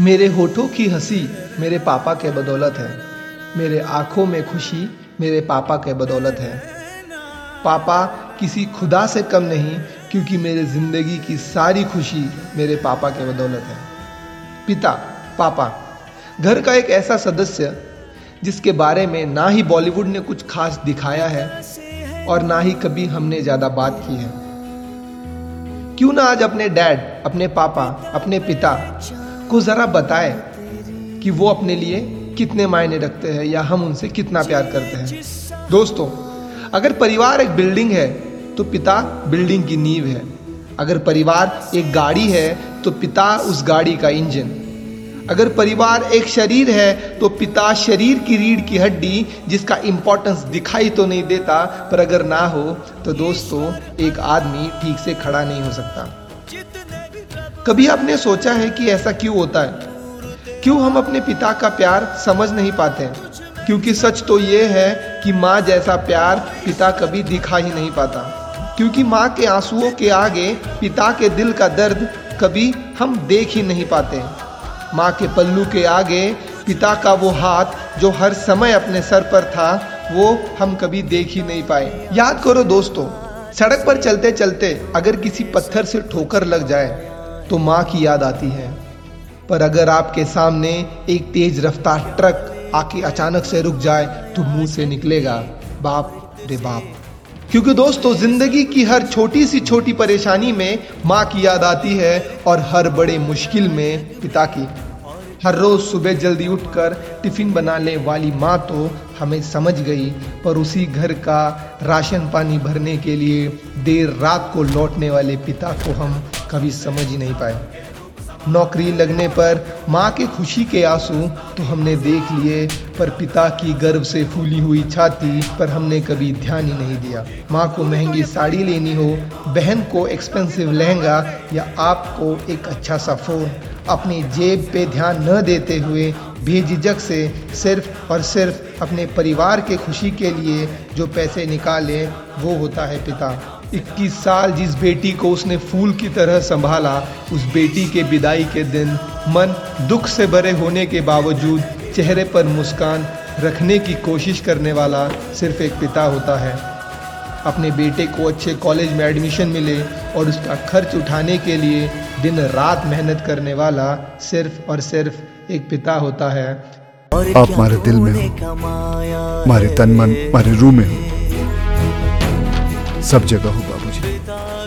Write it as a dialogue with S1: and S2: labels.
S1: मेरे होठों की हँसी मेरे पापा के बदौलत है। मेरे आँखों में खुशी मेरे पापा के बदौलत है। पापा किसी खुदा से कम नहीं, क्योंकि मेरे ज़िंदगी की सारी खुशी मेरे पापा के बदौलत है। पिता, पापा, घर का एक ऐसा सदस्य, जिसके बारे में ना ही बॉलीवुड ने कुछ खास दिखाया है और ना ही कभी हमने ज़्यादा बात की है। क्यों ना आज अपने डैड, अपने पापा, अपने पिता को ज़रा बताए कि वो अपने लिए कितने मायने रखते हैं या हम उनसे कितना प्यार करते हैं। दोस्तों, अगर परिवार एक बिल्डिंग है तो पिता बिल्डिंग की नींव है। अगर परिवार एक गाड़ी है तो पिता उस गाड़ी का इंजन। अगर परिवार एक शरीर है तो पिता शरीर की रीढ़ की हड्डी, जिसका इंपॉर्टेंस दिखाई तो नहीं देता, पर अगर ना हो तो दोस्तों, एक आदमी ठीक से खड़ा नहीं हो सकता। कभी आपने सोचा है कि ऐसा क्यों होता है? क्यों हम अपने पिता का प्यार समझ नहीं पाते क्योंकि सच तो ये है कि माँ जैसा प्यार पिता कभी दिखा ही नहीं पाता। क्योंकि माँ के आंसुओं के आगे पिता के दिल का दर्द कभी हम देख ही नहीं पाते माँ के पल्लू के आगे पिता का वो हाथ जो हर समय अपने सर पर था, वो हम कभी देख ही नहीं पाए। याद करो दोस्तों, सड़क पर चलते चलते अगर किसी पत्थर से ठोकर लग जाए तो माँ की याद आती है। पर अगर आपके सामने एक तेज रफ्तार ट्रक आके अचानक से रुक जाए तो मुँह से निकलेगा, बाप रे बाप। क्योंकि दोस्तों, ज़िंदगी की हर छोटी सी छोटी परेशानी में माँ की याद आती है और हर बड़े मुश्किल में पिता की। हर रोज सुबह जल्दी उठकर टिफ़िन बनाने वाली माँ तो हमें समझ गई, पर उसी घर का राशन पानी भरने के लिए देर रात को लौटने वाले पिता को हम कभी समझ ही नहीं पाए। नौकरी लगने पर माँ के खुशी के आँसू तो हमने देख लिए, पर पिता की गर्व से फूली हुई छाती पर हमने कभी ध्यान ही नहीं दिया। माँ को महँगी साड़ी लेनी हो, बहन को एक्सपेंसिव लहंगा, या आपको एक अच्छा सा फ़ोन अपनी जेब पे ध्यान न देते हुए बेझिझक से सिर्फ़ और सिर्फ़ अपने परिवार के खुशी के लिए जो पैसे निकाले, वो होता है पिता। 21 साल जिस बेटी को उसने फूल की तरह संभाला, उस बेटी के विदाई के दिन मन दुख से भरे होने के बावजूद चेहरे पर मुस्कान रखने की कोशिश करने वाला सिर्फ़ एक पिता होता है। अपने बेटे को अच्छे कॉलेज में एडमिशन मिले और उसका खर्च उठाने के लिए दिन रात मेहनत करने वाला सिर्फ़ और सिर्फ़ एक पिता होता है।
S2: आप हमारे दिल में हो हमारे तन मन हमारे रूह में हो। सब जगह हो बाबा